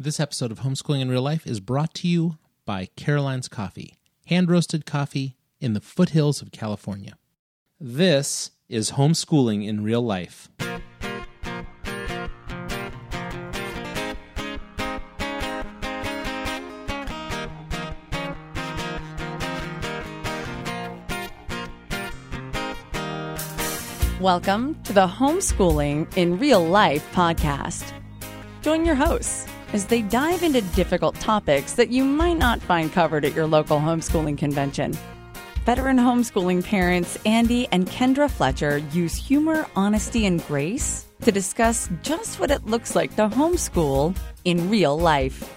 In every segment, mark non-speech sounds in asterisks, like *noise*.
This episode of Homeschooling in Real Life is brought to you by Caroline's Coffee, hand roasted coffee in the foothills of California. This is Homeschooling in Real Life. Welcome to the Homeschooling in Real Life podcast. Join your hosts as they dive into difficult topics that you might not find covered at your local homeschooling convention. Veteran homeschooling parents Andy and Kendra Fletcher use humor, honesty, and grace to discuss just what it looks like to homeschool in real life.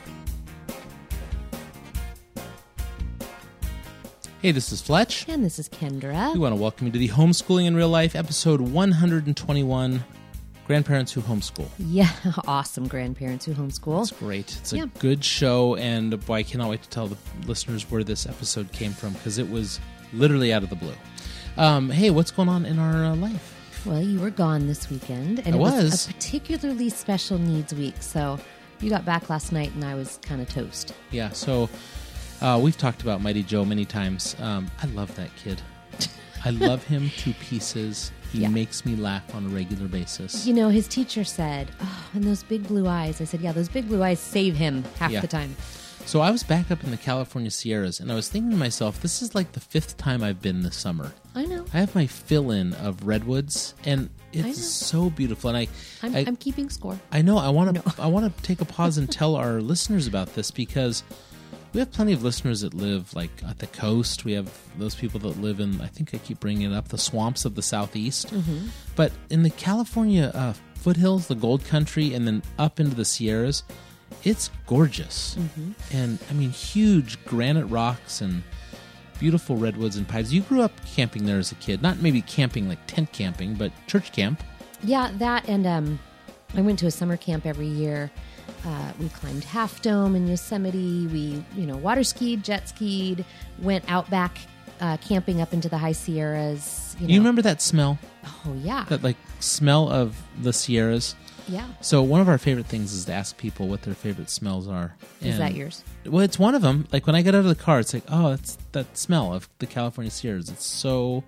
Hey, this is Fletch. And this is Kendra. We want to welcome you to the Homeschooling in Real Life, episode 121 Grandparents Who Homeschool. Yeah, *laughs* awesome grandparents who homeschool. It's great. It's a Yeah. good show, and boy, I cannot wait to tell the listeners where this episode came from because it was literally out of the blue. Um, hey, what's going on in our uh, life? Well, you were gone this weekend, and I it was. was. a particularly special needs week. So you got back last night, and I was kind of toast. Yeah, so uh, we've talked about Mighty Joe many times. Um, I love that kid. I love him to pieces. He Yeah. makes me laugh on a regular basis. You know, his teacher said, "Oh, and those big blue eyes." I said, "Yeah, those big blue eyes save him half Yeah. the time." So I was back up in the California Sierras, and I was thinking to myself, this is like the fifth time I've been this summer. I know. I have my fill in of redwoods, and it's so beautiful. And I, I'm, I, I'm keeping score. I know I want to I want to take a pause and *laughs* tell our listeners about this because we have plenty of listeners that live like at the coast. We have those people that live in I think I keep bringing it up the swamps of the southeast. But in the California uh, foothills, the Gold Country, and then up into the Sierras, it's gorgeous. And I mean, huge granite rocks and beautiful redwoods and pines. You grew up camping there as a kid, not maybe camping like tent camping, but church camp. Yeah, that and um, I went to a summer camp every year. Uh, we climbed Half Dome in Yosemite. We, you know, water skied, jet skied, went out back uh, camping up into the high Sierras. You, know. You remember that smell? Oh yeah, that like smell of the Sierras. yeah. So one of our favorite things is to ask people what their favorite smells are. Is that yours? Well, it's one of them. Like when I get out of the car, it's like, oh, it's that smell of the California Sierras. It's so,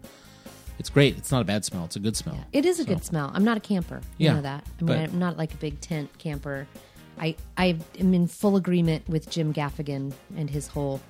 it's great. It's not a bad smell. It's a good smell. It is a So- good smell. I'm not a camper. You Yeah, know that. I mean, I'm not like a big tent camper. I I am in full agreement with Jim Gaffigan and his whole.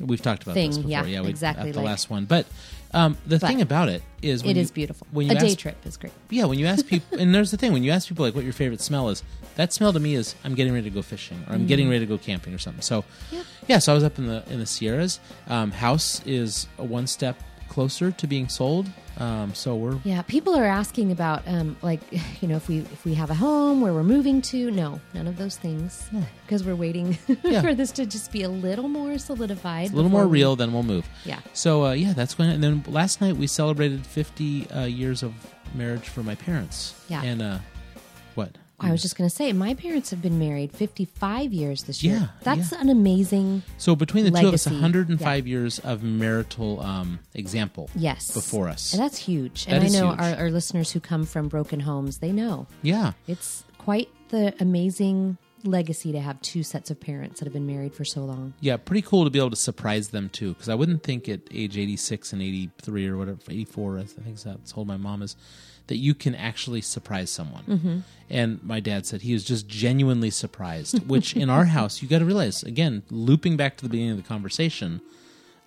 We've talked about Thing, this before. yeah, Yeah, we, exactly, the like- last one, but um, the But thing about it is, when It you, is beautiful. When a you day ask, trip is great. yeah, when you ask *laughs* people, and there's the thing: when you ask people like what your favorite smell is, that smell to me is I'm getting ready to go fishing or I'm getting ready to go camping or something. So, Mm. Yeah. yeah, so I was up in the in the Sierras. Um, house is a one step closer to being sold. Um, so we're Yeah, people are asking about um, like *laughs* you know if we if we have a home where we're moving to. No, none of those things because we're waiting *laughs* Yeah. for this to just be a little more solidified, a little more we- real. Then we'll move. Yeah. So uh, yeah, that's going. And then last night we celebrated 50 uh, years of marriage for my parents. Yeah. And uh, what? I was just going to say, my parents have been married 55 years this year. Yeah, That's yeah. an amazing, So between the two of us, Legacy, 105 years of marital um, example. yes. Before us. And that's huge. That and I know. Our, our listeners who come from broken homes, they know. Yeah. It's quite the amazing legacy to have two sets of parents that have been married for so long. Yeah, pretty cool to be able to surprise them too. Because I wouldn't think at age 86 and 83 or whatever, 84, I think that's how old my mom is, that you can actually surprise someone. Mm-hmm. And my dad said he was just genuinely surprised, which in our *laughs* house, you got to realize, again, looping back to the beginning of the conversation,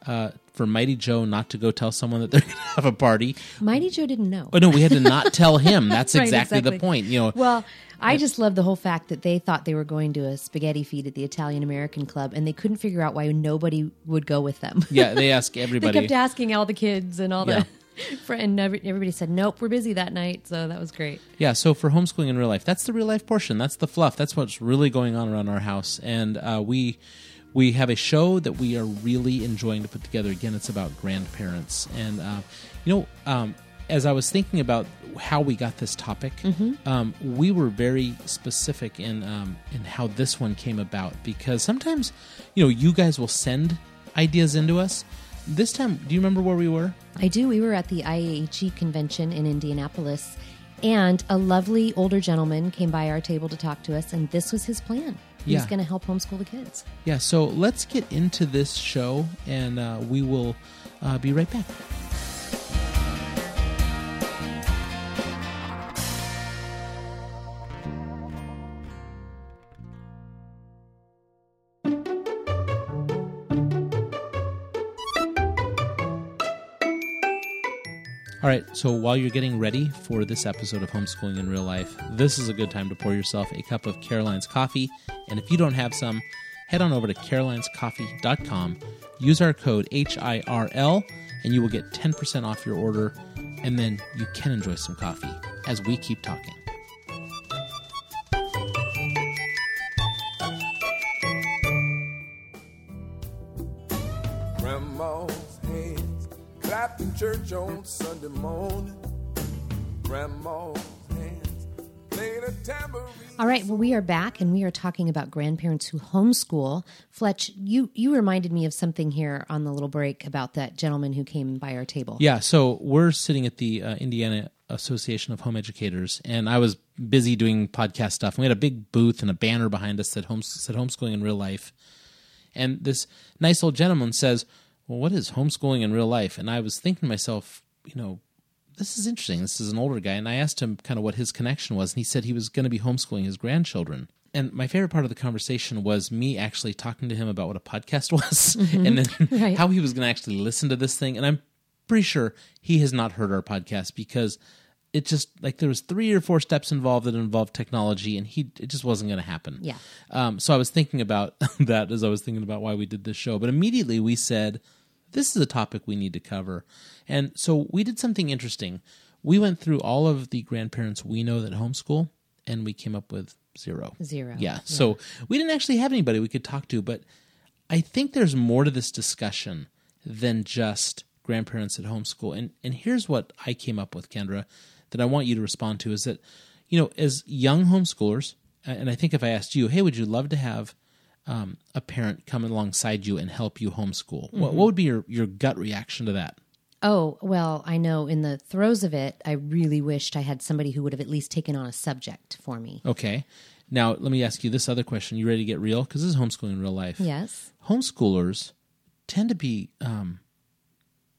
uh, for Mighty Joe not to go tell someone that they're *laughs* going to have a party. Mighty Joe didn't know. Oh, no, we had to not tell him. That's *laughs* Right, exactly, the point. You know, Well, I just love the whole fact that they thought they were going to a spaghetti feed at the Italian American Club, and they couldn't figure out why nobody would go with them. yeah, they *laughs* ask they everybody. kept asking all the kids and all Yeah. *laughs* the, and every- everybody said, "Nope, we're busy that night." So that was great. Yeah, so for homeschooling in real life, that's the real life portion. That's the fluff. That's what's really going on around our house, and uh, we we have a show that we are really enjoying to put together. Again, it's about grandparents, and uh, you know, um, as I was thinking about how we got this topic, um, we were very specific in um, in how this one came about because sometimes, you know, you guys will send ideas into us. This time, do you remember where we were? I do. We were at the IAHE convention in Indianapolis, and a lovely older gentleman came by our table to talk to us, and this was his plan. who's Yeah. going to help homeschool the kids. Yeah, so let's get into this show, and uh, we will uh, be right back. All right, so while you're getting ready for this episode of Homeschooling in Real Life, this is a good time to pour yourself a cup of Caroline's coffee. And if you don't have some, head on over to carolinescoffee.com, use our code HIRL, and you will get 10% off your order. And then you can enjoy some coffee as we keep talking. Church on Sunday morning. Grandma's hands played a tambourine. All right, well, we are back and we are talking about grandparents who homeschool. Fletch, you, you reminded me of something here on the little break about that gentleman who came by our table. Yeah, so we're sitting at the uh, Indiana Association of Home Educators, and I was busy doing podcast stuff. And we had a big booth and a banner behind us that home, said homeschooling in real life. And this nice old gentleman says, Well, what is homeschooling in real life? And I was thinking to myself, you know, this is interesting. This is an older guy. And I asked him kind of what his connection was. And he said he was going to be homeschooling his grandchildren. And my favorite part of the conversation was me actually talking to him about what a podcast *laughs* was and then *laughs* Right. how he was going to actually listen to this thing. And I'm pretty sure he has not heard our podcast because it just like there was three or four steps involved that involved technology and he it just wasn't going to happen. Yeah. Um, so I was thinking about *laughs* that as I was thinking about why we did this show. But immediately we said, this is a topic we need to cover. And so we did something interesting. We went through all of the grandparents we know that homeschool and we came up with zero. Zero. Yeah. So we didn't actually have anybody we could talk to, but I think there's more to this discussion than just grandparents at homeschool. And and here's what I came up with, Kendra, that I want you to respond to is that, you know, as young homeschoolers, and I think if I asked you, hey, would you love to have um, a parent come alongside you and help you homeschool? What, what would be your, your gut reaction to that? Oh, well, I know in the throes of it, I really wished I had somebody who would have at least taken on a subject for me. Okay. Now, let me ask you this other question. You ready to get real? Because this is homeschooling in real life. Yes. Homeschoolers tend to be, um,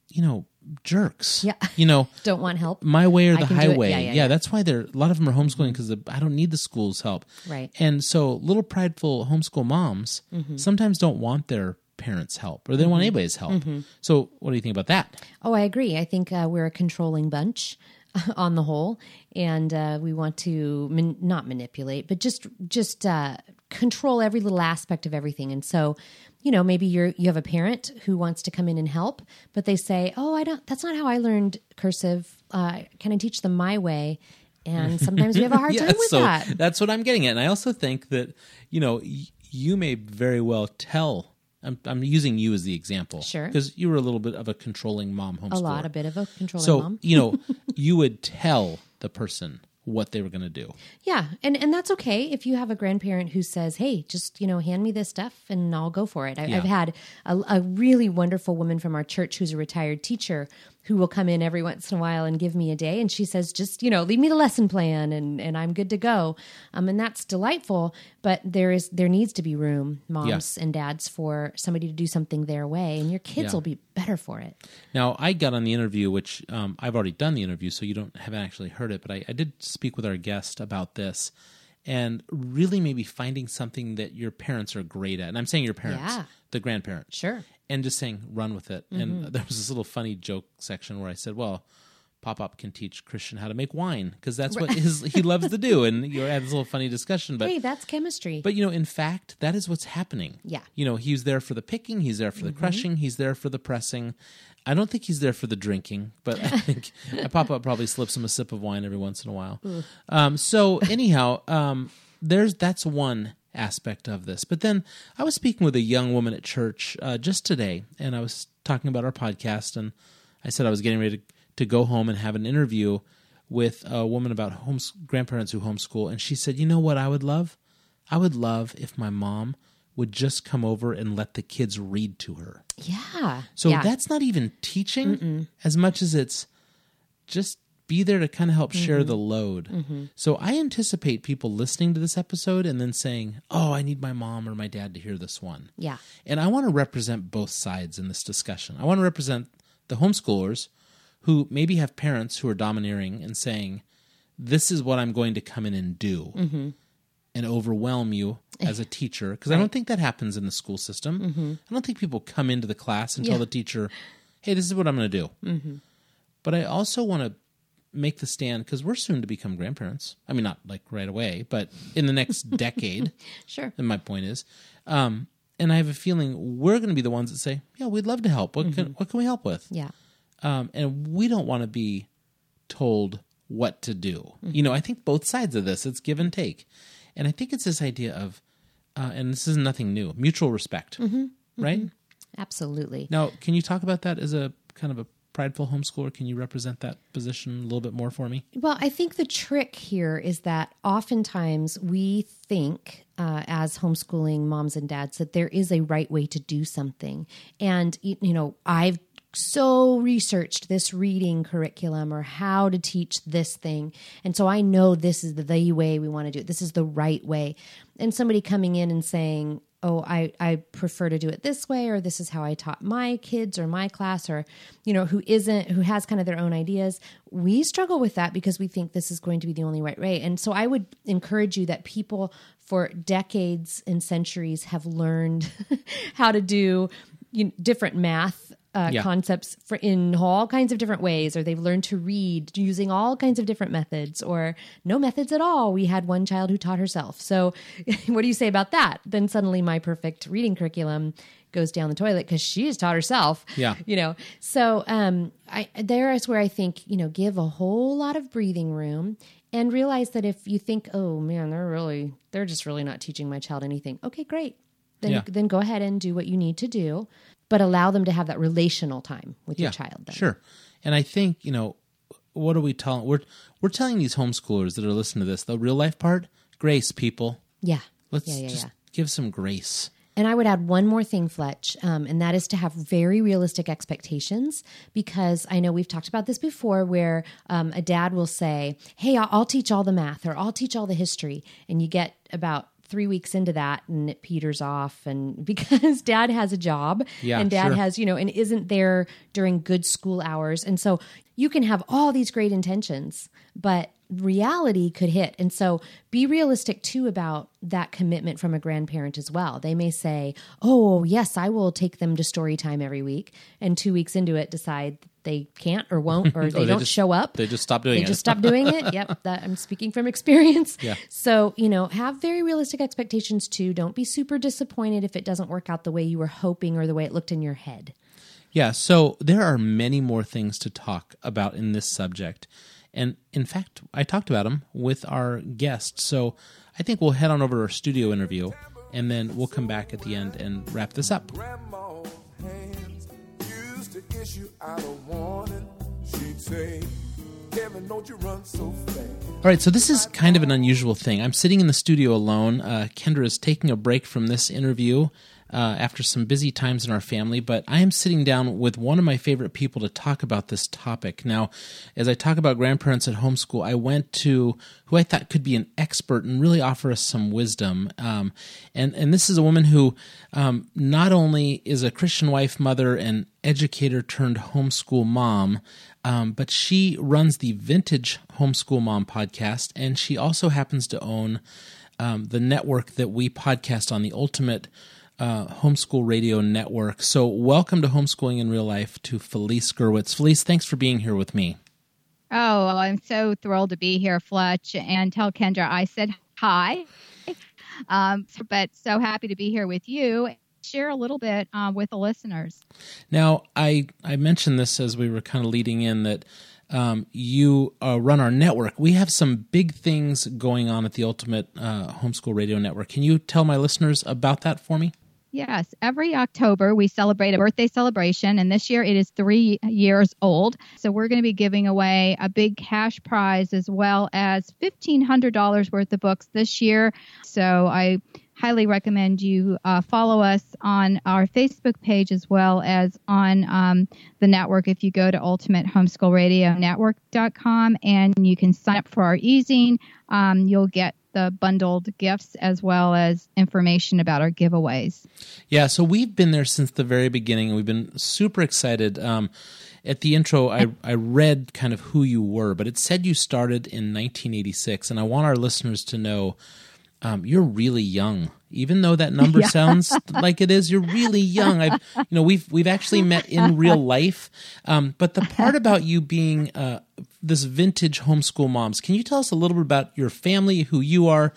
you know, jerks. Yeah. You know, *laughs* Don't want help? my way or the can do it. highway. Yeah, yeah, yeah. that's why they're a lot of them are homeschooling because I don't need the school's help. Right. And so little prideful homeschool moms Mm-hmm. sometimes don't want their parents' help or they don't want anybody's help. Mm-hmm. So what do you think about that? Oh, I agree. I think uh, we're a controlling bunch *laughs* on the whole, and uh, we want to man- not manipulate, but just just uh, control every little aspect of everything. And so, you know, maybe you're you have a parent who wants to come in and help, but they say, "Oh, I don't. That's not how I learned cursive. Uh, can I teach them my way?" And *laughs* sometimes we have a hard time with so that. that's what I'm getting at. And I also think that, you know, y- you may very well tell. I'm, I'm using you as the example. Sure. Because you were a little bit of a controlling mom homeschooler. A lot, a bit of a controlling So, mom. you know, *laughs* you would tell the person what they were going to do. Yeah, and and that's okay if you have a grandparent who says, "Hey, just you know, hand me this stuff and I'll go for it." I, Yeah. I've had a, a really wonderful woman from our church who's a retired teacher who will come in every once in a while and give me a day, and she says, "Just you know, leave me the lesson plan and and I'm good to go," um, and that's delightful. But there is there needs to be room, moms and dads, for somebody to do something their way, and your kids Yeah. will be better for it. Now, I got on the interview, which um, I've already done the interview, so you don't haven't actually heard it, but I, I did speak with our guest about this, and really maybe finding something that your parents are great at. And I'm saying your parents, Yeah. the grandparents, Sure. and just saying run with it. And mm-hmm. there was this little funny joke section where I said, "Well." Pop Up can teach Christian how to make wine because that's what his, he loves to do, *laughs* and you had this little funny discussion. But hey, that's chemistry. but you know, in fact, that is what's happening. Yeah. Mm-hmm. You know, he's there for the picking, he's there for the crushing, he's there for the pressing. I don't think he's there for the drinking, but I *laughs* think Pop Up probably slips him a sip of wine every once in a while. Um, so anyhow, um, there's that's one aspect of this. But then I was speaking with a young woman at church uh, just today, and I was talking about our podcast, and I said I was getting ready to, to go home and have an interview with a woman about homes grandparents who homeschool, and she said, "You know what I would love? I would love if my mom would just come over and let the kids read to her." yeah. So yeah. that's not even teaching as much as it's just be there to kind of help mm-hmm. share the load. Mm-hmm. So I anticipate people listening to this episode and then saying, "Oh, I need my mom or my dad to hear this one." Yeah. And I want to represent both sides in this discussion. I want to represent the homeschoolers who maybe have parents who are domineering and saying, "This is what I'm going to come in and do." Mm-hmm. And overwhelm you as a teacher because I don't think that happens in the school system. Mm-hmm. I don't think people come into the class and tell the teacher, "Hey, this is what I'm going to do." Mm-hmm. But I also want to make the stand because we're soon to become grandparents. I mean, not like right away, but in the next *laughs* decade. Sure. And my point is, um, and I have a feeling we're going to be the ones that say, "Yeah, we'd love to help. What can what can we help with?" Yeah. Um, and we don't want to be told what to do. You know, I think both sides of this it's give and take, and I think it's this idea of, uh, and this is nothing new, mutual respect, right? Absolutely. Now, can you talk about that as a kind of a prideful homeschooler? Can you represent that position a little bit more for me? Well, I think the trick here is that oftentimes we think, uh, as homeschooling moms and dads, that there is a right way to do something. And, you know, I've so researched this reading curriculum or how to teach this thing. And so I know this is the, the way we want to do it. This is the right way. And somebody coming in and saying, oh I, I prefer to do it this way or this is how i taught my kids or my class or you know who isn't who has kind of their own ideas we struggle with that because we think this is going to be the only right way and so i would encourage you that people for decades and centuries have learned *laughs* how to do you know, different math uh, Yeah. concepts for in all kinds of different ways, or they've learned to read using all kinds of different methods, or no methods at all. We had one child who taught herself. So, *laughs* what do you say about that? Then suddenly, my perfect reading curriculum goes down the toilet because she's taught herself. Yeah. you know. So, um, I there is where I think you know give a whole lot of breathing room. And realize that if you think, oh man, they're really, they're just really not teaching my child anything. Okay, great. Then, Yeah. then go ahead and do what you need to do, but allow them to have that relational time with your child. Then. Sure. And I think, you know, what are we telling we're we're telling these homeschoolers that are listening to this, the real life part, grace people. Yeah. Let's yeah, yeah, just yeah. give some grace. And I would add one more thing, Fletch, um, and that is to have very realistic expectations because I know we've talked about this before where um, a dad will say, Hey, I'll teach all the math or I'll teach all the history. And you get about three weeks into that and it peters off. And *laughs* because dad has a job Yeah, and dad sure. has, you know, and isn't there during good school hours. And so you can have all these great intentions, but reality could hit. And so be realistic too about that commitment from a grandparent as well. They may say, Oh, yes, I will take them to story time every week. And two weeks into it, decide they can't or won't, or *laughs* they, oh, they don't just- show up. They just stop doing They it. just stop doing it. *laughs* Yep, that I'm speaking from experience. Yeah. So you know, have very realistic expectations too. Don't be super disappointed if it doesn't work out the way you were hoping or the way it looked in your head. Yeah, so there are many more things to talk about in this subject. And in fact, I talked about them with our guest. So I think we'll head on over to our studio interview and then we'll come back at the end and wrap this up. All right, so this is kind of an unusual thing. I'm sitting in the studio alone. Uh, Kendra is taking a break from this interview uh, after some busy times in our family, but I am sitting down with one of my favorite people to talk about this topic. Now, as I talk about grandparents at homeschool, I went to who I thought could be an expert and really offer us some wisdom. Um, and and this is a woman who um, not only is a Christian wife, mother, and educator turned homeschool mom, um, but she runs the Vintage Homeschool Mom podcast, and she also happens to own um, the network that we podcast on, the Ultimate uh, Homeschool Radio Network. So, welcome to Homeschooling in Real Life to Felice Gerwitz. Felice, thanks for being here with me. Oh, well, I'm so thrilled to be here, Fletch, and tell Kendra I said hi. Um, but so happy to be here with you. Share a little bit uh, with the listeners. Now, I I mentioned this as we were kind of leading in that um, you uh, run our network. We have some big things going on at the Ultimate uh, Homeschool Radio Network. Can you tell my listeners about that for me? Yes, every October we celebrate a birthday celebration, and this year it is three years old. So we're going to be giving away a big cash prize as well as $1,500 worth of books this year. So I highly recommend you uh, follow us on our Facebook page as well as on um, the network. If you go to ultimatehomeschoolradionetwork.com and you can sign up for our e-zine, um, you'll get the bundled gifts as well as information about our giveaways. Yeah, so we've been there since the very beginning. We've been super excited. Um, at the intro, I, I read kind of who you were, but it said you started in 1986, and I want our listeners to know um, you're really young. Even though that *laughs* number yeah. sounds like it is, you're really young. I've, you know, we've we've actually met in real life. Um, but the part about you being uh, this vintage homeschool moms, can you tell us a little bit about your family, who you are,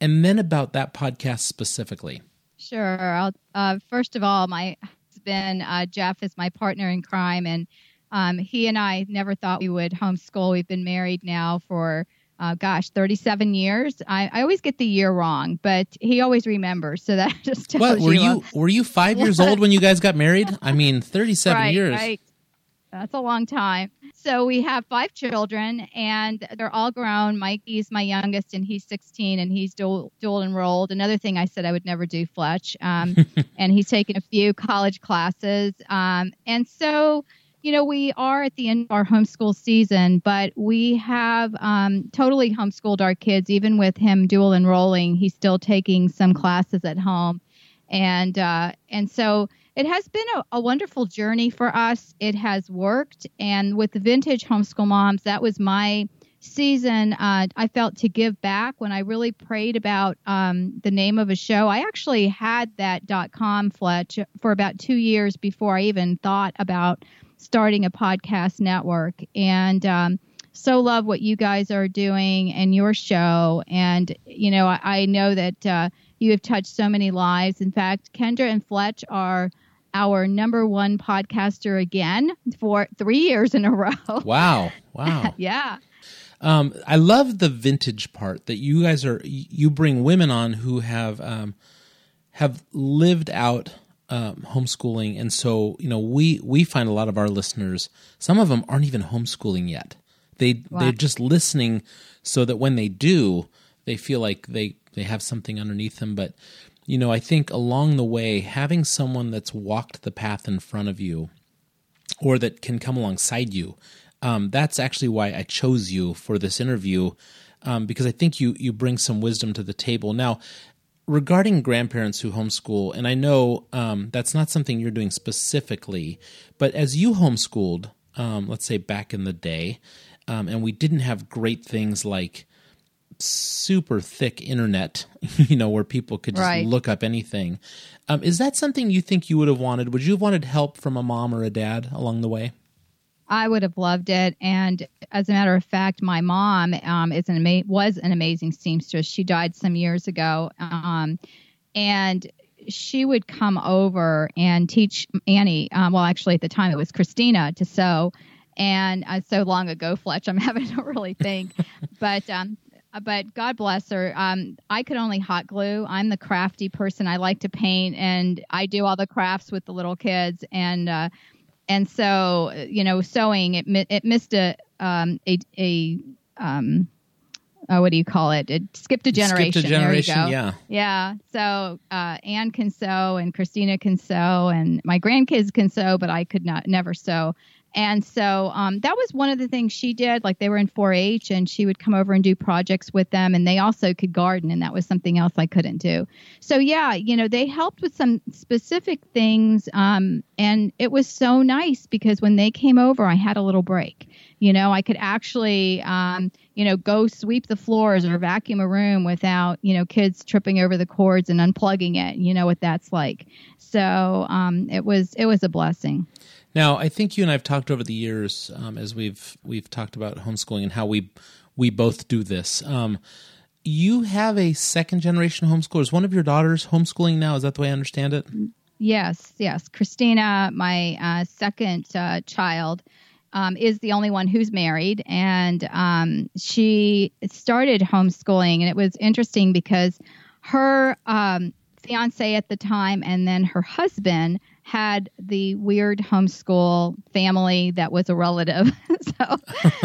and then about that podcast specifically? Sure. Uh, first of all, my husband uh, Jeff is my partner in crime, and um, he and I never thought we would homeschool. We've been married now for uh, gosh, 37 years. I, I always get the year wrong, but he always remembers. So that *laughs* just tells what, were you. you were you five years old when you guys got married? I mean, 37 right, years. Right. That's a long time. So we have five children, and they're all grown. Mikey's my youngest, and he's 16, and he's dual, dual enrolled. Another thing I said I would never do, Fletch. Um, *laughs* and he's taken a few college classes. Um, and so you know, we are at the end of our homeschool season, but we have um, totally homeschooled our kids. Even with him dual enrolling, he's still taking some classes at home, and uh, and so it has been a, a, wonderful journey for us. It has worked, and with the vintage homeschool moms, that was my season. Uh, I felt to give back when I really prayed about um, the name of a show. I actually had that dot com Fletch for about two years before I even thought about starting a podcast network. And um, so love what you guys are doing and your show. And, you know, I, I know that uh, you have touched so many lives. In fact, Kendra and Fletch are our number one podcaster again for three years in a row. *laughs* Wow. Wow. *laughs* yeah. Um, I love the vintage part that you guys are, you bring women on who have, um, have lived out um, homeschooling, and so you know we we find a lot of our listeners. Some of them aren't even homeschooling yet. They wow. they're just listening so that when they do, they feel like they they have something underneath them. But you know, I think along the way, having someone that's walked the path in front of you, or that can come alongside you, um, that's actually why I chose you for this interview. Um, because I think you you bring some wisdom to the table. Now, regarding grandparents who homeschool, and I know um, that's not something you're doing specifically, but as you homeschooled, um, let's say back in the day, um, and we didn't have great things like super thick internet, *laughs* you know, where people could just right. look up anything. Um, is that something you think you would have wanted? Would you have wanted help from a mom or a dad along the way? I would have loved it. And as a matter of fact, my mom um, is an ama- was an amazing seamstress. She died some years ago, um, and she would come over and teach Annie. Um, well, actually, at the time it was Christina to sew, and uh, so long ago, Fletch. I'm *laughs* having to really think, but. Um, but God bless her. Um, I could only hot glue. I'm the crafty person. I like to paint, and I do all the crafts with the little kids. And uh, and so you know sewing it it missed a um, a, a um, oh, what do you call it? It skipped a generation. Skipped a generation, yeah. Yeah. So uh, Anne can sew, and Christina can sew, and my grandkids can sew, but I could not never sew. And so um, that was one of the things she did. Like they were in 4 H and she would come over and do projects with them. And they also could garden. And that was something else I couldn't do. So, yeah, you know, they helped with some specific things. Um, and it was so nice because when they came over, I had a little break. You know, I could actually, um, you know, go sweep the floors or vacuum a room without, you know, kids tripping over the cords and unplugging it. You know what that's like. So um, it was it was a blessing. Now, I think you and I've talked over the years um, as we've we've talked about homeschooling and how we we both do this. Um, you have a second generation homeschooler. Is one of your daughters homeschooling now? Is that the way I understand it? Yes, yes. Christina, my uh, second uh, child, um, is the only one who's married, and um, she started homeschooling, and it was interesting because her um, fiance at the time, and then her husband had the weird homeschool family that was a relative. *laughs* so,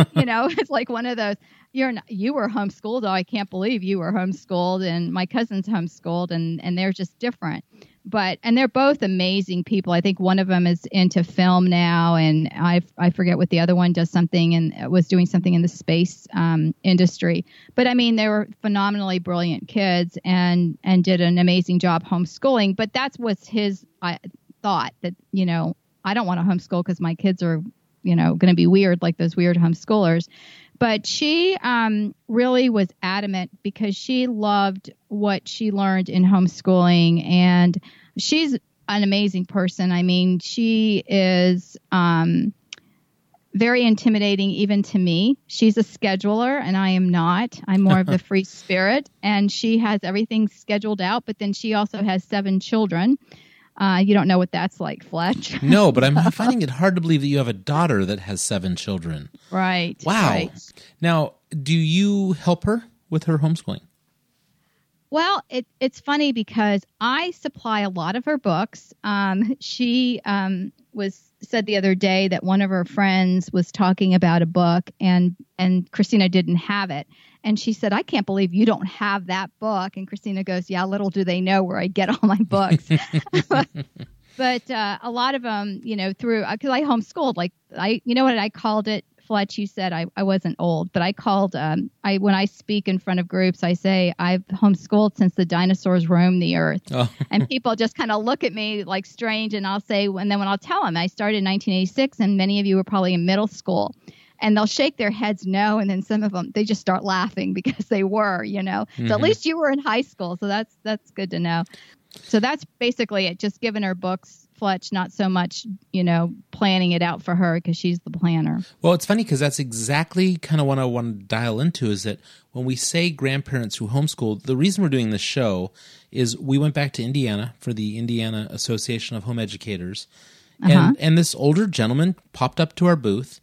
*laughs* you know, it's like one of those. you're not, you were homeschooled. Oh, I can't believe you were homeschooled, and my cousin's homeschooled, and and they're just different. But and they're both amazing people. I think one of them is into film now, and I I forget what the other one does something and was doing something in the space um, industry. But I mean, they were phenomenally brilliant kids, and and did an amazing job homeschooling. But that's what's his I thought that you know I don't want to homeschool because my kids are you know going to be weird like those weird homeschoolers but she um, really was adamant because she loved what she learned in homeschooling. And she's an amazing person. I mean she is um, very intimidating even to me. She's a scheduler and i am not. I'm more of the *laughs* free spirit. And she has everything scheduled out but then she also has seven children uh, you don't know what that's like, Fletch. *laughs* no, but I'm finding it hard to believe that you have a daughter that has seven children. Right. Wow. Right. Now, do you help her with her homeschooling? Well, it, it's funny because I supply a lot of her books. Um, she um, was said the other day that one of her friends was talking about a book, and and Christina didn't have it, and she said, I can't believe you don't have that book. And Christina goes, Yeah, little do they know where I get all my books. *laughs* but uh, a lot of them, you know, through, because uh, I homeschooled, like, I, you know what I called it? Fletch, you said I, I wasn't old, but I called, um, I when I speak in front of groups, I say I've homeschooled since the dinosaurs roamed the earth. Oh. *laughs* and people just kind of look at me like strange. And I'll say, and then when I'll tell them, I started in 1986, and many of you were probably in middle school and they'll shake their heads no and then some of them they just start laughing *laughs* because they were you know mm-hmm. so at mm-hmm. least you were in high school so that's that's good to know so that's basically it just giving her books fletch not so much you know planning it out for her because she's the planner well it's funny because that's exactly kind of what i want to dial into is that when we say grandparents who homeschool the reason we're doing this show is we went back to indiana for the indiana association of home educators uh-huh. and and this older gentleman popped up to our booth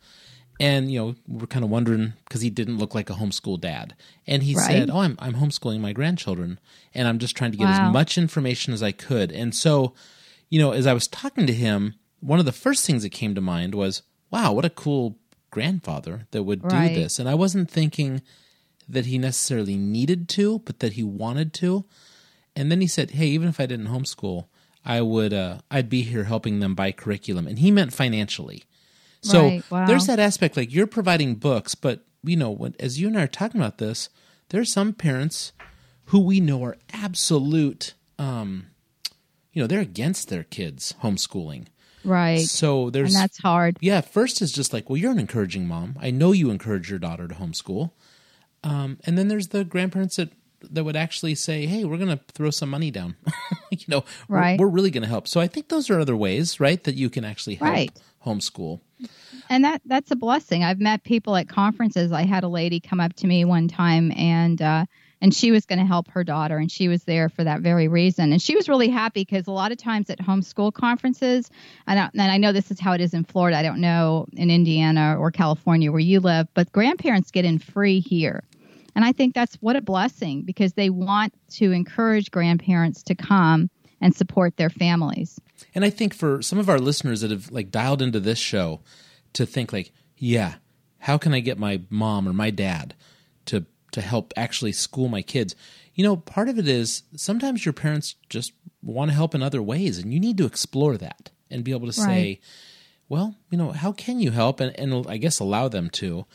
and you know we're kind of wondering because he didn't look like a homeschool dad. And he right. said oh I'm, I'm homeschooling my grandchildren. And i'm just trying to get wow. as much information as i could. And so you know as i was talking to him one of the first things that came to mind was wow what a cool grandfather that would right. do this. And i wasn't thinking that he necessarily needed to but that he wanted to. And then he said hey even if i didn't homeschool i would uh, i'd be here helping them buy curriculum. And he meant financially so right, wow. there's that aspect like you're providing books, but you know, when, as you and I are talking about this, there are some parents who we know are absolute um you know, they're against their kids homeschooling. Right. So there's And that's hard. Yeah, first is just like, well, you're an encouraging mom. I know you encourage your daughter to homeschool. Um, and then there's the grandparents that that would actually say, "Hey, we're going to throw some money down." *laughs* you know, right. we're, we're really going to help. So I think those are other ways, right, that you can actually help right. Homeschool. And that that's a blessing. I've met people at conferences. I had a lady come up to me one time and uh, and she was going to help her daughter and she was there for that very reason and she was really happy because a lot of times at homeschool conferences and I, and I know this is how it is in florida i don't know in indiana or california where you live but grandparents get in free here and I think that's what a blessing because they want to encourage grandparents to come and support their families. And I think for some of our listeners that have like dialed into this show to think like, yeah, how can I get my mom or my dad to to help actually school my kids? You know, part of it is sometimes your parents just want to help in other ways and you need to explore that and be able to say, well, you know, how can you help and, and I guess allow them to.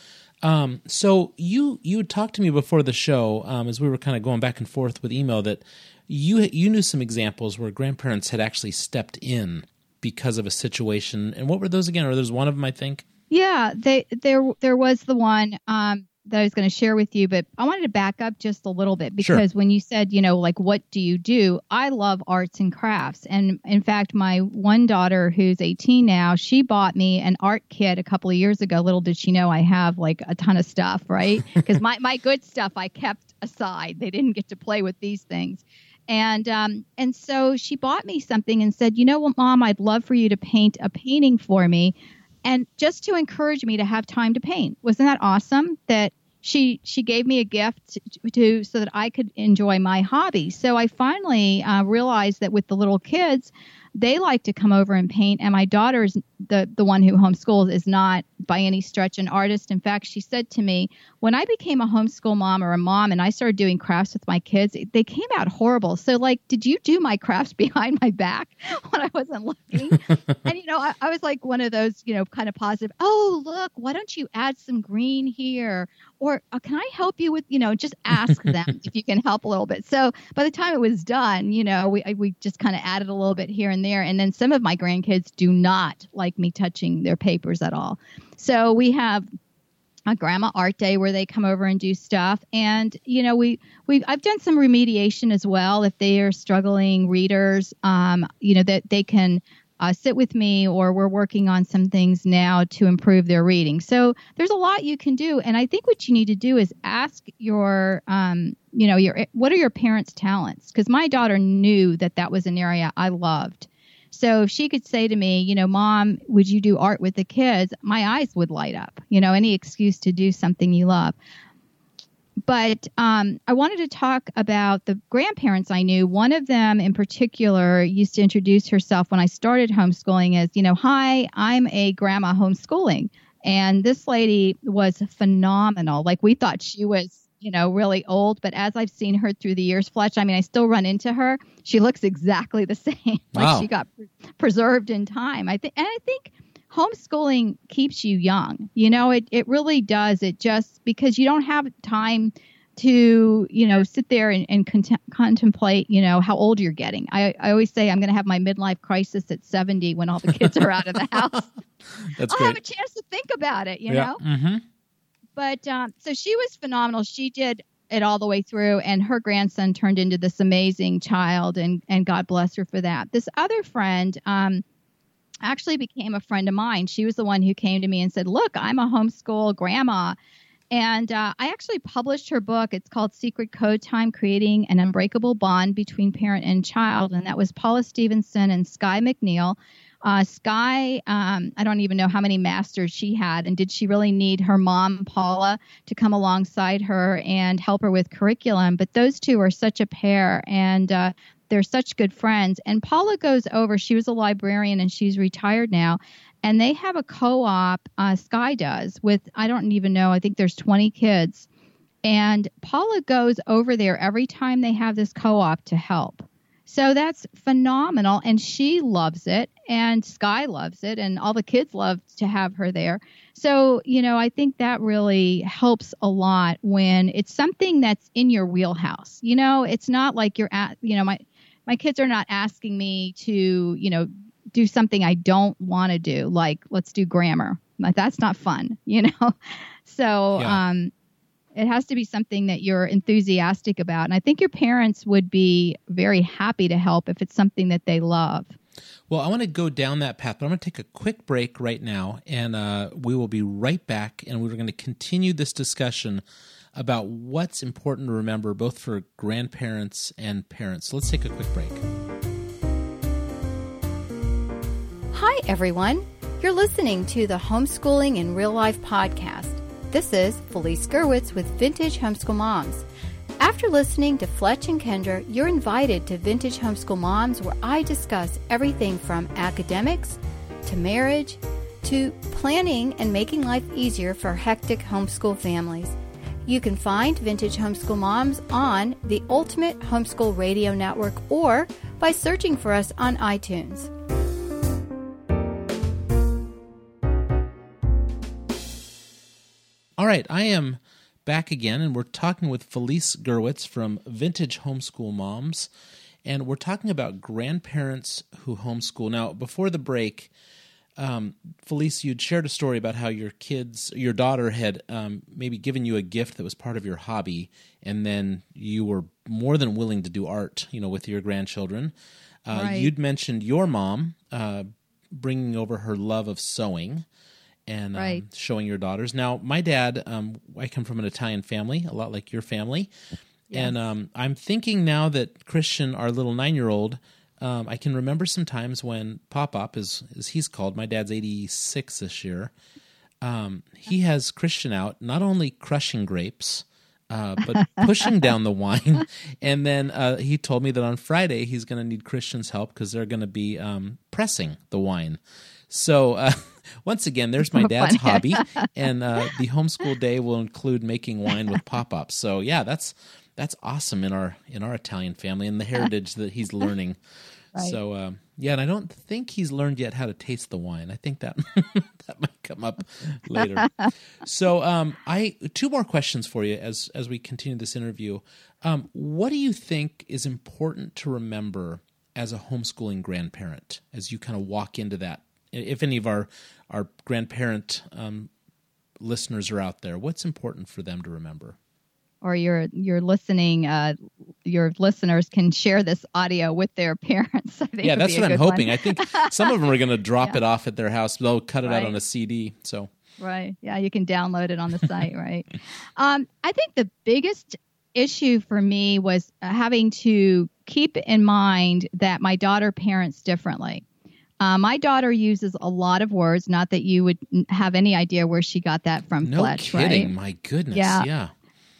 Um, so you you talked to me before the show um, as we were kind of going back and forth with email that you you knew some examples where grandparents had actually stepped in because of a situation. And what were those again? Or there's one of them, I think. Yeah, they there there was the one. Um, that I was going to share with you, but I wanted to back up just a little bit because sure. when you said, you know, like, what do you do? I love arts and crafts. And in fact, my one daughter who's 18 now, she bought me an art kit a couple of years ago. Little did she know I have like a ton of stuff, right? *laughs* Because my, my good stuff I kept aside. They didn't get to play with these things. And um, and so she bought me something and said, you know what, mom, I'd love for you to paint a painting for me and just to encourage me to have time to paint. Wasn't that awesome? That she she gave me a gift to, to so that I could enjoy my hobby. So I finally uh, realized that with the little kids, they like to come over and paint. And my daughter's the the one who homeschools is not by any stretch an artist. In fact, she said to me, when I became a homeschool mom or a mom and I started doing crafts with my kids, they came out horrible. So like, did you do my crafts *laughs* behind my back *laughs* when I wasn't looking? *laughs* and you know, I, I was like one of those, you know, kind of positive. Oh, look, why don't you add some green here? Or uh, can I help you with, you know, just ask them if you can help a little bit. So by the time it was done, you know, we we just kind of added a little bit here and there. And then some of my grandkids do not like me touching their papers at all. So we have a grandma art day where they come over and do stuff. And you know we we i've done some remediation as well if they are struggling readers um, you know that they can uh, sit with me or we're working on some things now to improve their reading. So there's a lot you can do. And i think what you need to do is ask your um, you know your what are your parents talents? Because my daughter knew that that was an area i loved so if she could say to me, you know, mom, would you do art with the kids? My eyes would light up, you know, any excuse to do something you love. But um, I wanted to talk about the grandparents I knew. One of them in particular used to introduce herself when I started homeschooling as, you know, hi, I'm a grandma homeschooling. And this lady was phenomenal. Like we thought she was you know, really old. But as I've seen her through the years, Fletch, I mean, I still run into her. She looks exactly the *laughs* same. like Wow. she got pre- preserved in time. I think, and I think homeschooling keeps you young. You know, it it really does. It just because you don't have time to you know sit there and, and cont- contemplate you know how old you're getting I, I always say i'm going to have my midlife crisis at 70 when all the kids are out of the house *laughs* That's i'll have a chance to think about it you yeah. know hmm but um, so she was phenomenal. She did it all the way through, and her grandson turned into this amazing child, and and God bless her for that. This other friend um, actually became a friend of mine. She was the one who came to me and said, "Look, I'm a homeschool grandma." And uh, I actually published her book. It's called Secret Code Time Creating an Unbreakable Bond Between Parent and Child. And that was Paula Stevenson and Sky McNeil. Uh, Sky, um, I don't even know how many masters she had. And did she really need her mom, Paula, to come alongside her and help her with curriculum? But those two are such a pair. And uh, they're such good friends. And Paula goes over, she was a librarian and she's retired now. And they have a co op, uh, Sky does, with, I don't even know, I think there's 20 kids. And Paula goes over there every time they have this co op to help. So that's phenomenal. And she loves it. And Sky loves it. And all the kids love to have her there. So, you know, I think that really helps a lot when it's something that's in your wheelhouse. You know, it's not like you're at, you know, my, my kids are not asking me to, you know, do something I don't want to do, like let's do grammar. Like that's not fun, *laughs* you know. So Yeah. um, it has to be something that you're enthusiastic about, and I think your parents would be very happy to help if it's something that they love. Well, I want to go down that path, but I'm going to take a quick break right now, and uh, we will be right back, and we're going to continue this discussion about what's important to remember both for grandparents and parents. So let's take a quick break. Hi, everyone. You're listening to the Homeschooling in Real Life podcast. This is Felice Gerwitz with Vintage Homeschool Moms. After listening to Fletch and Kendra, you're invited to Vintage Homeschool Moms, where I discuss everything from academics to marriage to planning and making life easier for hectic homeschool families. You can find Vintage Homeschool Moms on the Ultimate Homeschool Radio Network or by searching for us on iTunes. All right, I am back again, and we're talking with Felice Gerwitz from Vintage Homeschool Moms, and we're talking about grandparents who homeschool. Now, before the break, um, Felice, you'd shared a story about how your kids, your daughter, had um, maybe given you a gift that was part of your hobby, and then you were more than willing to do art, you know, with your grandchildren. Uh, Right. You'd mentioned your mom uh, bringing over her love of sewing and um, Right. showing your daughters. Now, my dad, um, I come from an Italian family, a lot like your family, and um, I'm thinking now that Christian, our little nine-year-old, um, I can remember some times when Pop Up, as, as he's called, my dad's 86 this year, um, he has Christian out not only crushing grapes, uh, but *laughs* pushing down the wine. *laughs* And then uh, he told me that on Friday he's going to need Christian's help because they're going to be um, pressing the wine. So uh, *laughs* once again, there's my *laughs* dad's hobby, and uh, the homeschool day will include making wine with pop ups. So yeah, that's that's awesome in our in our Italian family and the heritage that he's *laughs* learning. Right. So um, yeah, and I don't think he's learned yet how to taste the wine. I think that that might come up later. so um, I two more questions for you as as we continue this interview. Um, what do you think is important to remember as a homeschooling grandparent as you kind of walk into that? If any of our our grandparent um, listeners are out there, what's important for them to remember? or your your listening uh, your listeners can share this audio with their *laughs* parents. yeah, that's what I'm hoping. I think some of them are going to drop *laughs* yeah. it off at their house. They'll cut it right. out on a CD. So right, yeah, you can download it on the *laughs* site. Right. Um, I think the biggest issue for me was having to keep in mind that my daughter parents differently. Uh, my daughter uses a lot of words. Not that you would have any idea where she got that from. No Fletch, kidding. Right? My goodness. Yeah. yeah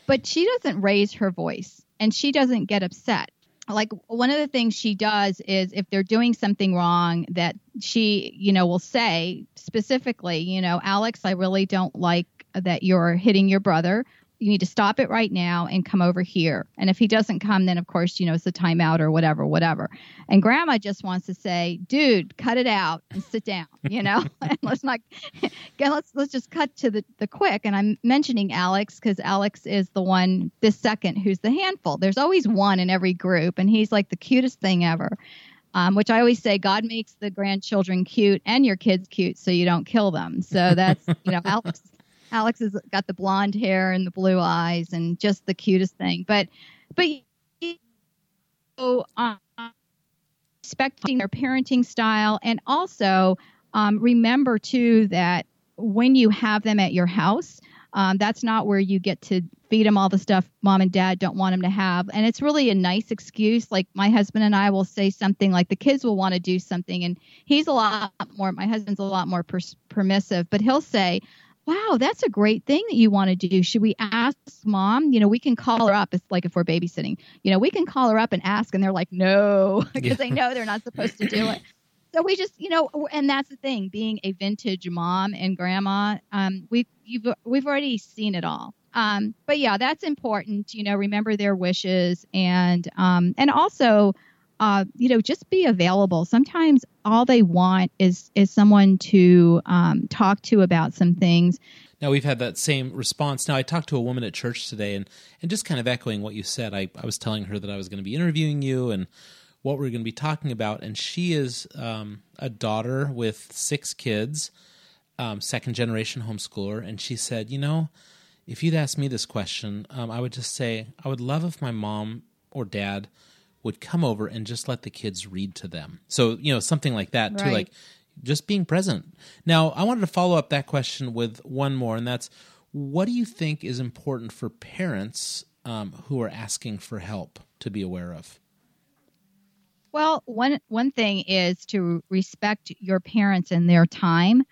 but she doesn't raise her voice and she doesn't get upset like one of the things she does is if they're doing something wrong that she you know will say specifically you know alex i really don't like that you're hitting your brother you need to stop it right now and come over here. And if he doesn't come, then of course, you know, it's a timeout or whatever, whatever. And grandma just wants to say, dude, cut it out and sit down, you know, *laughs* and let's not, *laughs* let's, let's just cut to the, the quick. And I'm mentioning Alex because Alex is the one this second who's the handful. There's always one in every group, and he's like the cutest thing ever. Um, which I always say, God makes the grandchildren cute and your kids cute, so you don't kill them. So that's you know, *laughs* Alex Alex has got the blonde hair and the blue eyes and just the cutest thing. But but so um, respecting their parenting style and also um, remember too that when you have them at your house, um, that's not where you get to feed them all the stuff mom and dad don't want them to have. And it's really a nice excuse. Like my husband and I will say something like the kids will want to do something, and he's a lot more. My husband's a lot more permissive, but he'll say, wow, that's a great thing that you want to do. Should we ask mom? You know, we can call her up. It's like if we're babysitting, you know, we can call her up and ask, and they're like, no, *laughs* because yeah. they know they're not supposed to do it. So we just, you know, and that's the thing, being a vintage mom and grandma, um, we've, you've, we've already seen it all. Um, but yeah, that's important. You know, remember their wishes and, um, and also, uh, you know, just be available. Sometimes all they want is is someone to um, talk to about some things. Now we've had that same response. Now I talked to a woman at church today, and and just kind of echoing what you said. I I was telling her that I was going to be interviewing you and what we're going to be talking about, and she is um, a daughter with six kids, um, second generation homeschooler, and she said, you know. If you'd ask me this question, um, I would just say I would love if my mom or dad would come over and just let the kids read to them. So, you know, something like that too, like just being present. Now, I wanted to follow up that question with one more, and that's what do you think is important for parents um, who are asking for help to be aware of? Well, one one thing is to respect your parents and their time.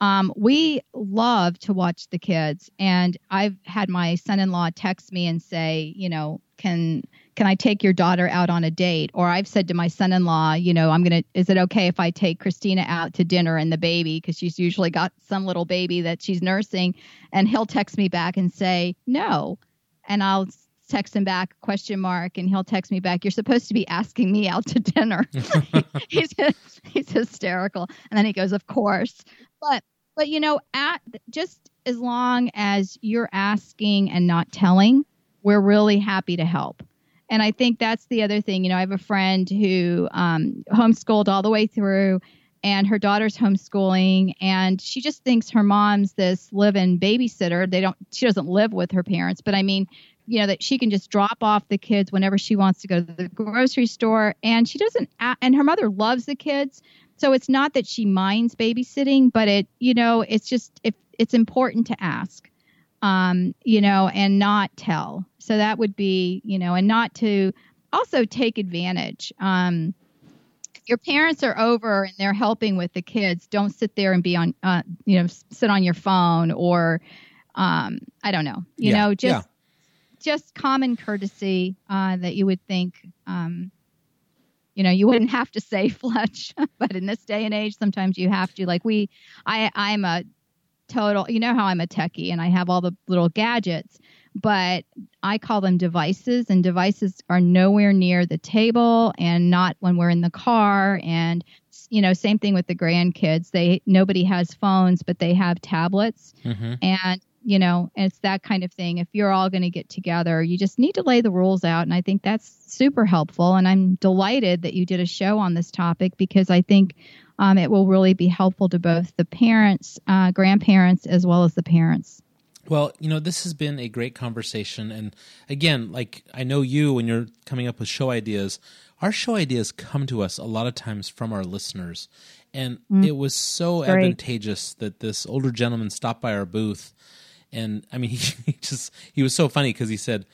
Um, we love to watch the kids, and I've had my son-in-law text me and say, you know, can can I take your daughter out on a date? Or I've said to my son in law, you know, I'm going to, is it okay if I take Christina out to dinner and the baby? Because she's usually got some little baby that she's nursing. And he'll text me back and say, no. And I'll text him back, question mark, and he'll text me back, you're supposed to be asking me out to dinner. *laughs* *laughs* he's, he's hysterical. And then he goes, of course. But, but you know, at just as long as you're asking and not telling, we're really happy to help. And I think that's the other thing. You know, I have a friend who um, homeschooled all the way through, and her daughter's homeschooling, and she just thinks her mom's this live-in babysitter. They don't. She doesn't live with her parents, but I mean, you know, that she can just drop off the kids whenever she wants to go to the grocery store, and she doesn't. And her mother loves the kids, so it's not that she minds babysitting, but it, you know, it's just if it's important to ask um, you know, and not tell. So that would be, you know, and not to also take advantage. Um, your parents are over and they're helping with the kids. Don't sit there and be on, uh, you know, sit on your phone or, um, I don't know, you yeah, know, just, just common courtesy uh, that you would think. Um, you know, you wouldn't have to say *laughs* Fletch, but in this day and age, sometimes you have to. Like we, I, I'm a total. You know how I'm a techie and I have all the little gadgets, but I call them devices, and devices are nowhere near the table and not when we're in the car. And you know, same thing with the grandkids. They nobody has phones, but they have tablets, Mm-hmm. and you know, it's that kind of thing. If you're all going to get together, you just need to lay the rules out, and I think that's super helpful. And I'm delighted that you did a show on this topic because I think um, it will really be helpful to both the parents, uh, grandparents, as well as the parents. Well, you know, this has been a great conversation. And again, like I know you when you're coming up with show ideas, our show ideas come to us a lot of times from our listeners. And it was so Great. advantageous that this older gentleman stopped by our booth. And I mean, he, *laughs* he just, he was so funny because he said,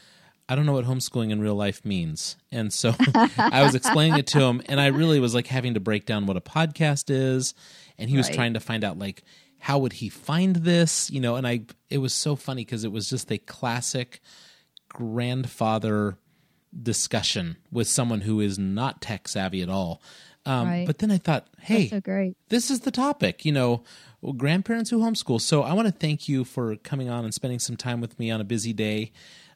I don't know what homeschooling in real life means. And so *laughs* I was explaining it to him, and I really was like having to break down what a podcast is. And he was Right. trying to find out, like, how would he find this? You know, and I, it was so funny because it was just a classic grandfather discussion with someone who is not tech savvy at all. Um, Right. But then I thought, hey, so this is the topic, you know, grandparents who homeschool. So I want to thank you for coming on and spending some time with me on a busy day.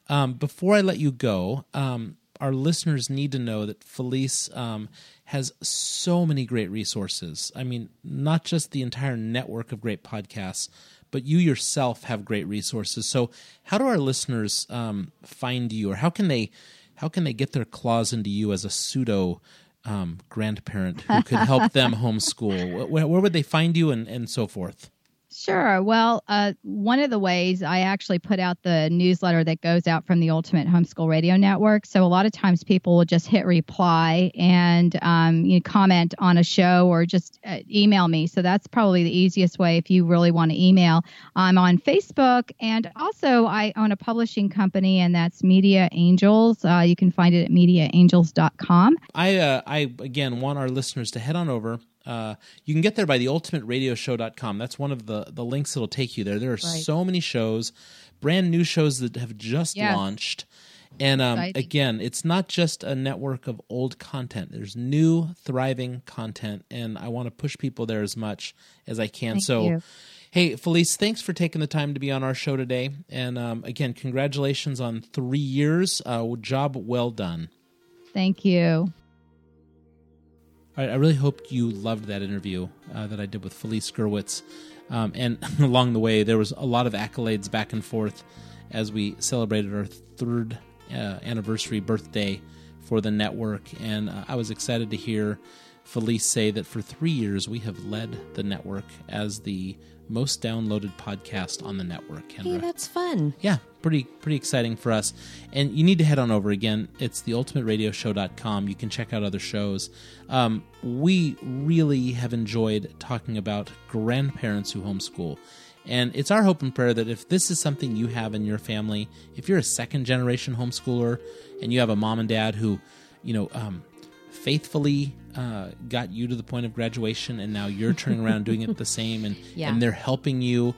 Um, before I let you go, um, our listeners need to know that Felice um, has so many great resources. I mean, not just the entire network of great podcasts, but you yourself have great resources. So, how do our listeners um, find you, or how can they how can they get their claws into you as a pseudo um, grandparent who could help them *laughs* homeschool? Where, where would they find you, and, and so forth? Sure. Well, uh, one of the ways I actually put out the newsletter that goes out from the Ultimate Homeschool Radio Network. So a lot of times people will just hit reply and um, you know, comment on a show or just uh, email me. So that's probably the easiest way if you really want to email. I'm on Facebook and also I own a publishing company and that's Media Angels. Uh, you can find it at mediaangels.com. I uh, I again want our listeners to head on over. Uh, you can get there by the ultimateradioshow.com. That's one of the, the links that'll take you there. There are so many shows, brand new shows that have just Yes. launched. And um, again, it's not just a network of old content. There's new, thriving content, and I want to push people there as much as I can. Thank so, you. hey, Felice, thanks for taking the time to be on our show today. And um, again, congratulations on three years. Uh, job well done. Thank you. I, I really hope you loved that interview uh, that I did with Felice Gerwitz. Um, and *laughs* along the way, there was a lot of accolades back and forth as we celebrated our third uh, anniversary birthday for the network. And uh, I was excited to hear Felice say that for three years we have led the network as the most downloaded podcast on the network. Hey, that's fun. yeah, pretty pretty exciting for us. And you need to head on over again. It's the ultimateradioshow.com. You can check out other shows. Um, we really have enjoyed talking about grandparents who homeschool. And it's our hope and prayer that if this is something you have in your family, if you're a second generation homeschooler and you have a mom and dad who, you know, um, faithfully uh, got you to the point of graduation and now you're turning around doing it the *laughs* same and, Yeah. and they're helping you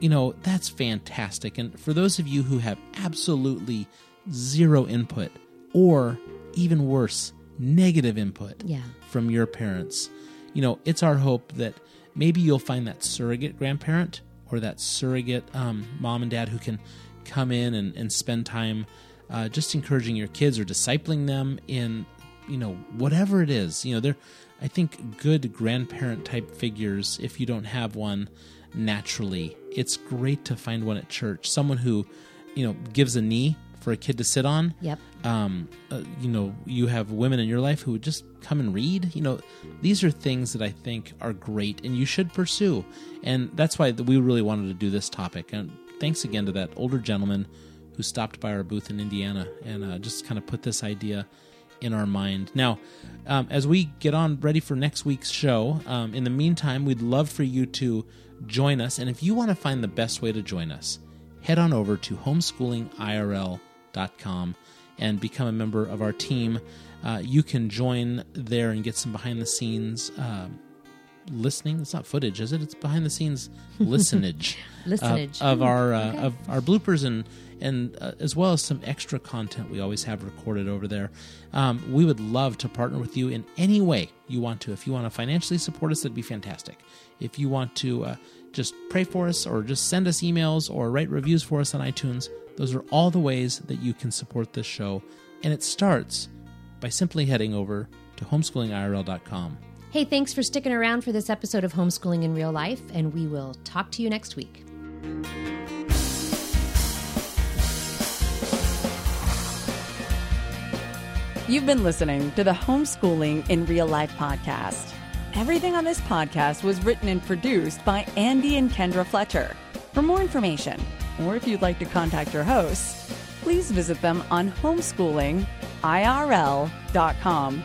you know, that's fantastic. And for those of you who have absolutely zero input, or even worse, negative input Yeah. from your parents, you know, it's our hope that maybe you'll find that surrogate grandparent or that surrogate um, mom and dad who can come in and, and spend time uh, just encouraging your kids or discipling them in, you know, whatever it is. You know, they're, I think, good grandparent type figures, if you don't have one naturally, it's great to find one at church. Someone who, you know, gives a knee for a kid to sit on Yep. um, uh, you know, you have women in your life who would just come and read. You know, these are things that I think are great and you should pursue. And that's why we really wanted to do this topic. And thanks again to that older gentleman who stopped by our booth in Indiana and uh, just kind of put this idea in our mind. Now, um, as we get on ready for next week's show, um, in the meantime, we'd love for you to join us. And if you want to find the best way to join us, head on over to homeschoolingirl.com and become a member of our team. Uh, you can join there and get some behind the scenes uh, listening. It's not footage, is it? It's behind the scenes *laughs* listenage, uh, Listenage. of our uh, of our bloopers and and uh, as well as some extra content we always have recorded over there. Um, we would love to partner with you in any way you want to. If you want to financially support us, that'd be fantastic. If you want to uh, just pray for us or just send us emails or write reviews for us on iTunes, those are all the ways that you can support this show. And it starts by simply heading over to homeschoolingirl.com. Hey, thanks for sticking around for this episode of Homeschooling in Real Life, and we will talk to you next week. You've been listening to the Homeschooling in Real Life podcast. Everything on this podcast was written and produced by Andy and Kendra Fletcher. For more information, or if you'd like to contact your hosts, please visit them on homeschoolingirl.com.